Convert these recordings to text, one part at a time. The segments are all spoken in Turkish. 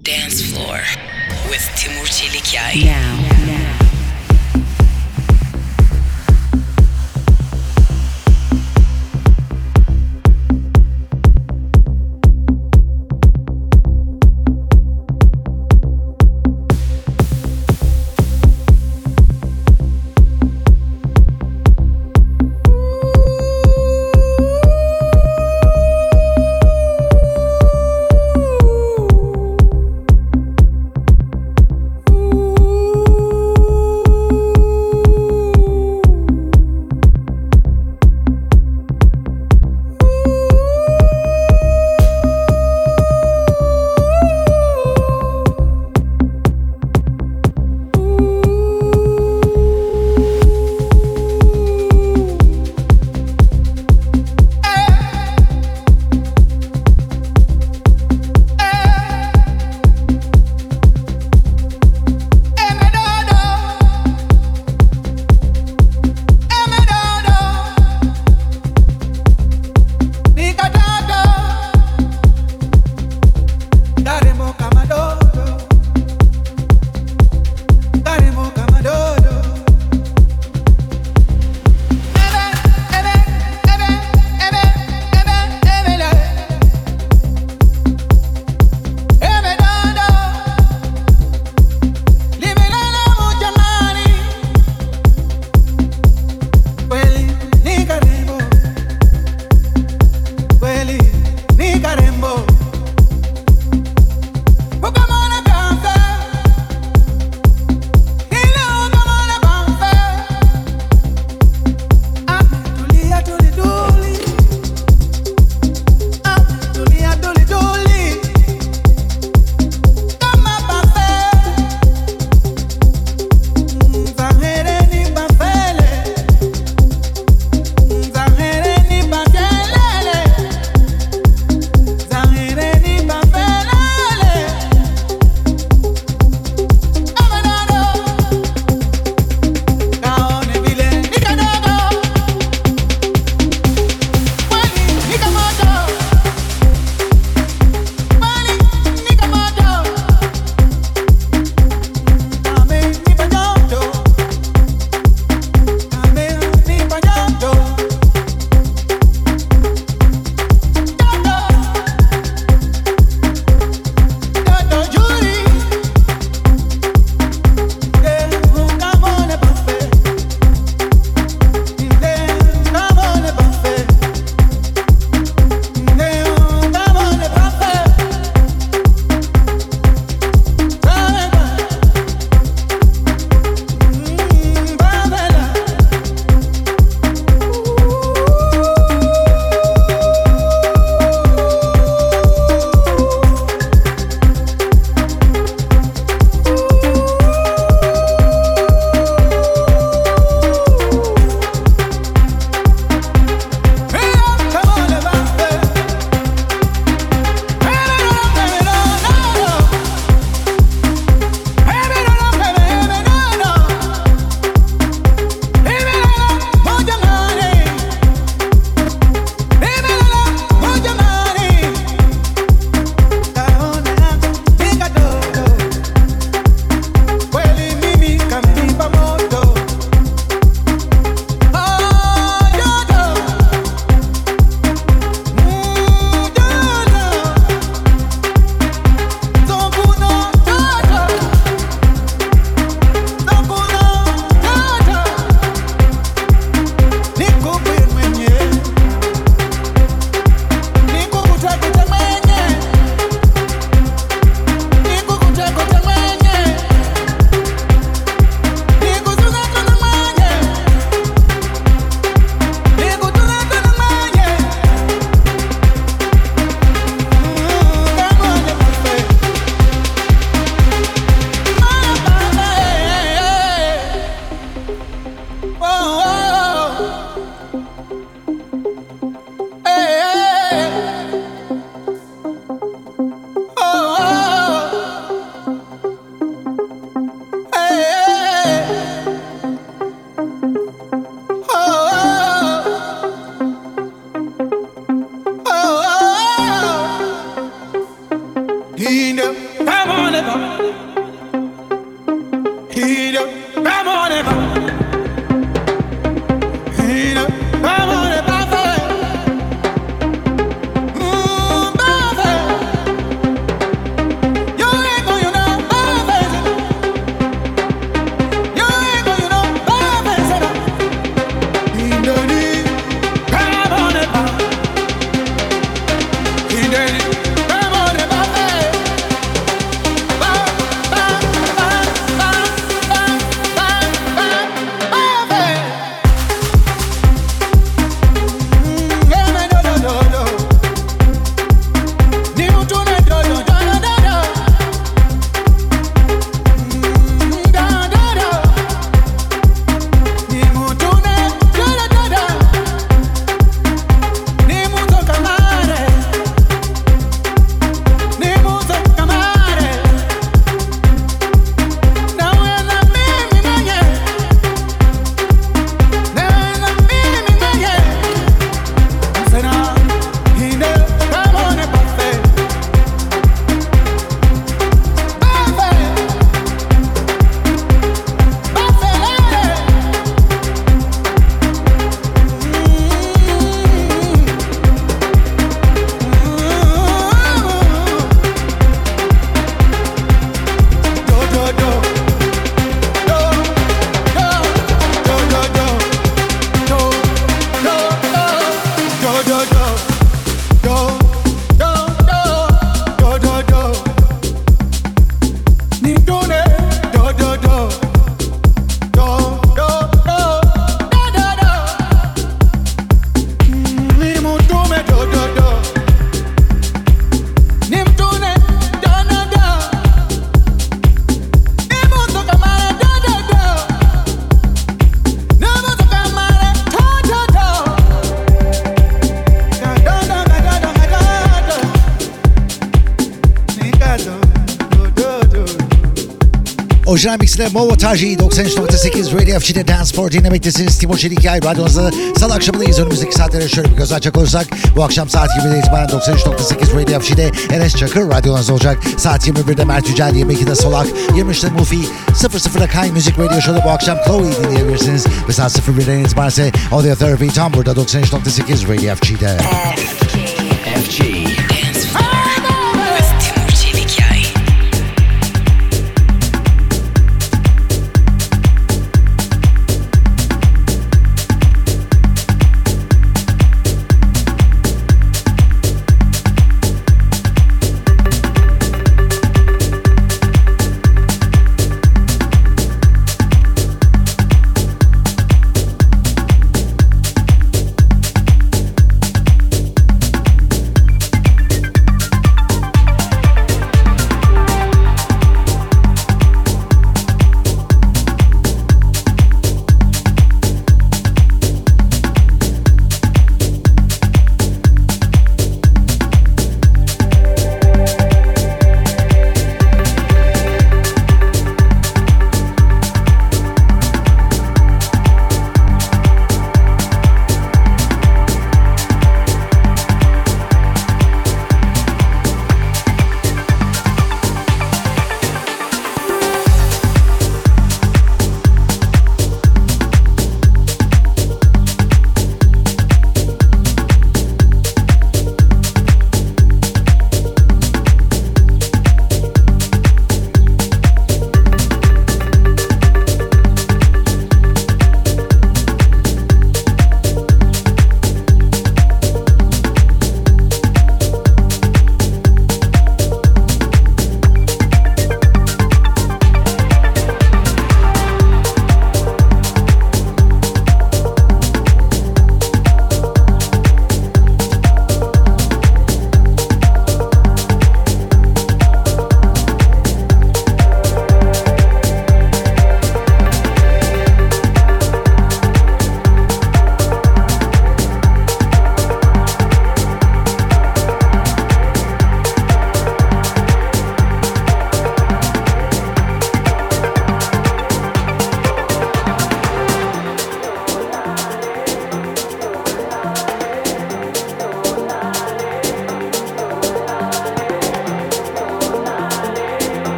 Dance Floor with Timur Çelikyay. Now, now. Mix'le Movo Taji 93.8 Radio FG'de Dance for dinlemektesiniz. Timur Çelikay radyonuzda salı akşamındayız. Önümüzdeki saatlere şöyle bir göz açacak olursak bu akşam saat 20'de itibaren 93.8 Radio FG'de Enes Çakır radyonuzda olacak. Saat 21'de Mert Yücel, 22'de Solak, 23'de Mufi, 00'da Kay Müzik Radio Show'da bu akşam Chloe dinleyebilirsiniz. Ve saat 01'den itibaren ise Audio Therapy tam burada 93.8 Radio FG'de. FG. Dance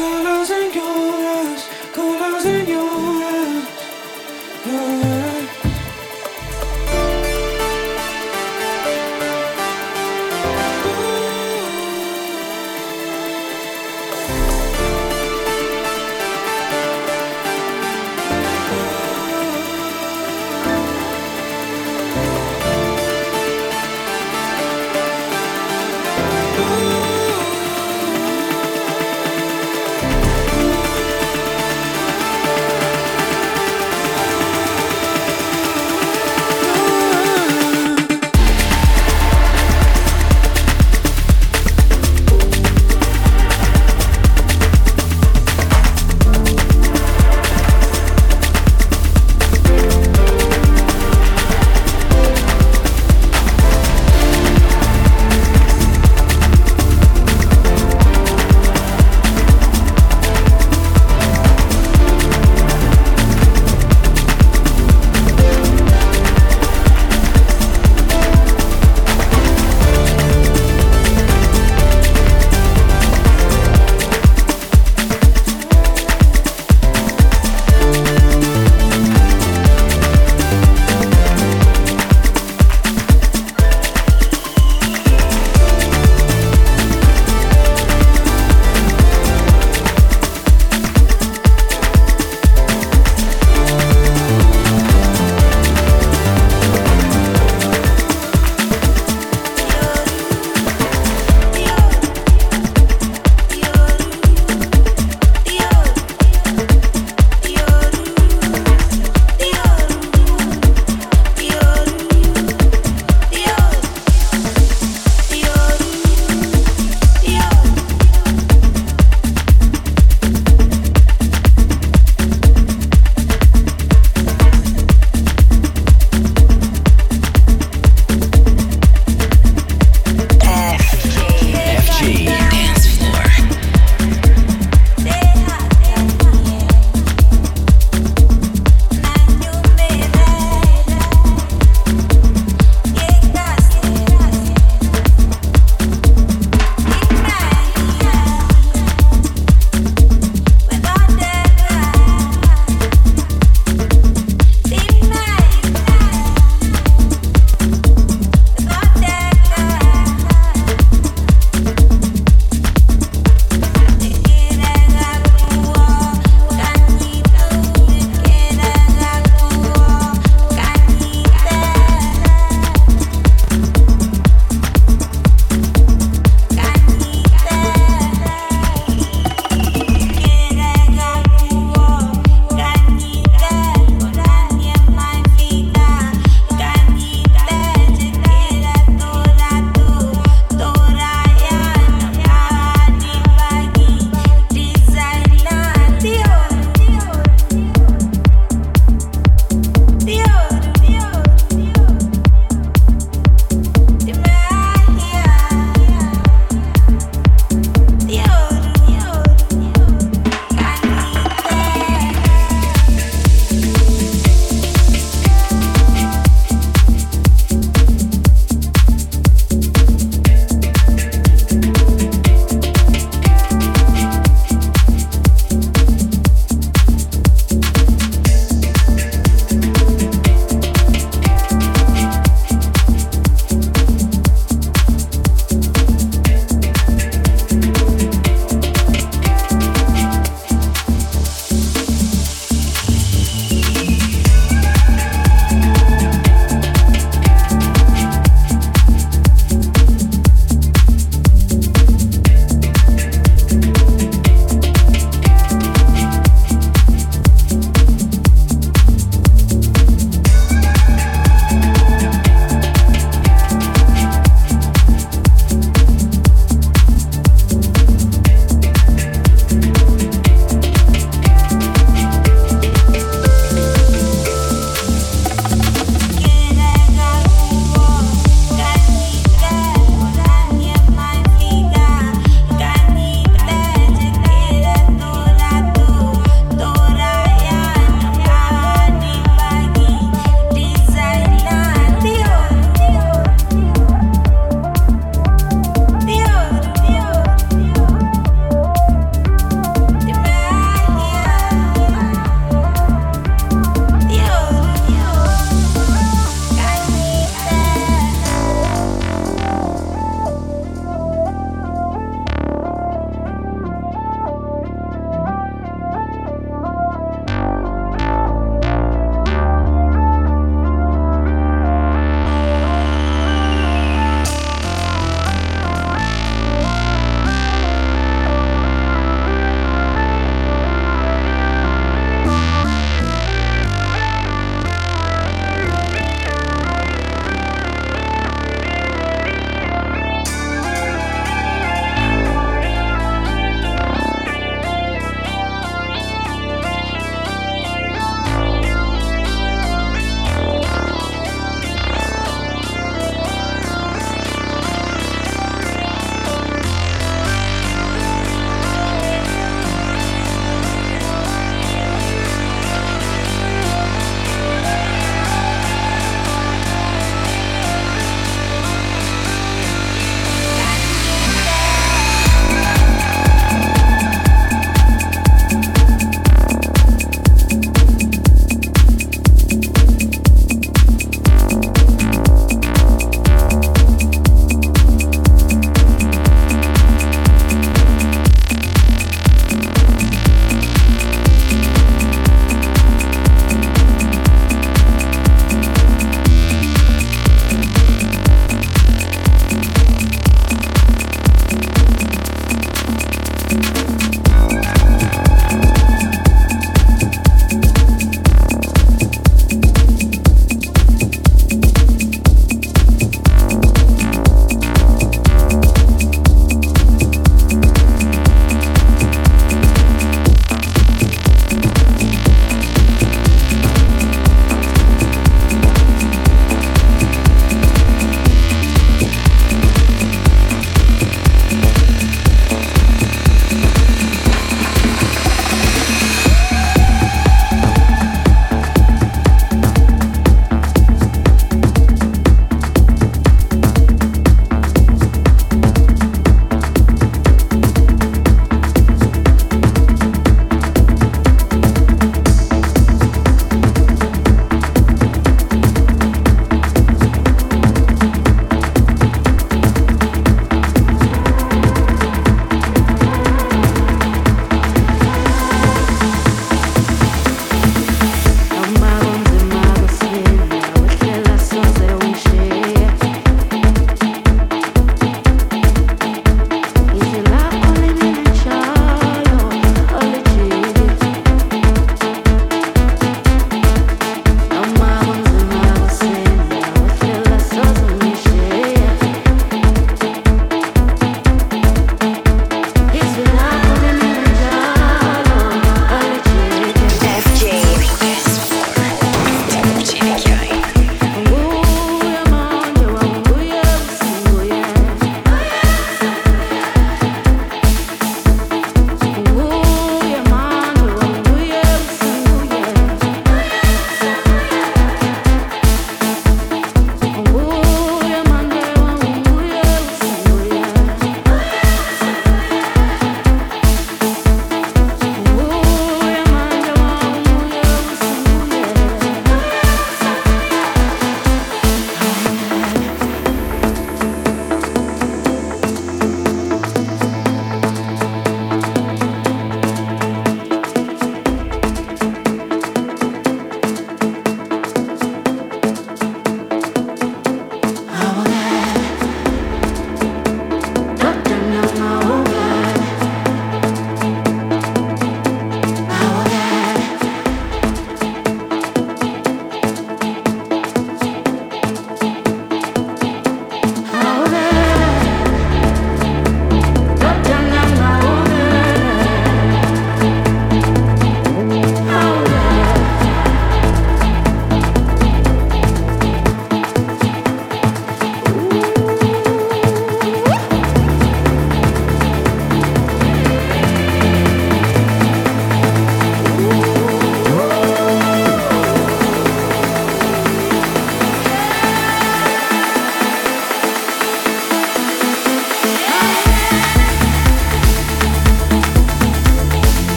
떨어진 겨.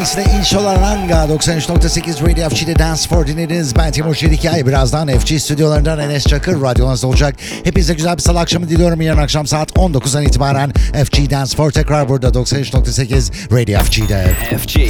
Öncesinde Inşolaranga 93.8 Radio FG'de Dance for dinlediniz. Ben Timur Çelikay. Birazdan FG stüdyolarından Enes Çakır radyonuzda olacak. Hepinize güzel bir salı akşamı diliyorum. Yarın akşam saat 19'dan itibaren FG Dance for tekrar burada 93.8 Radio FG'de. FG.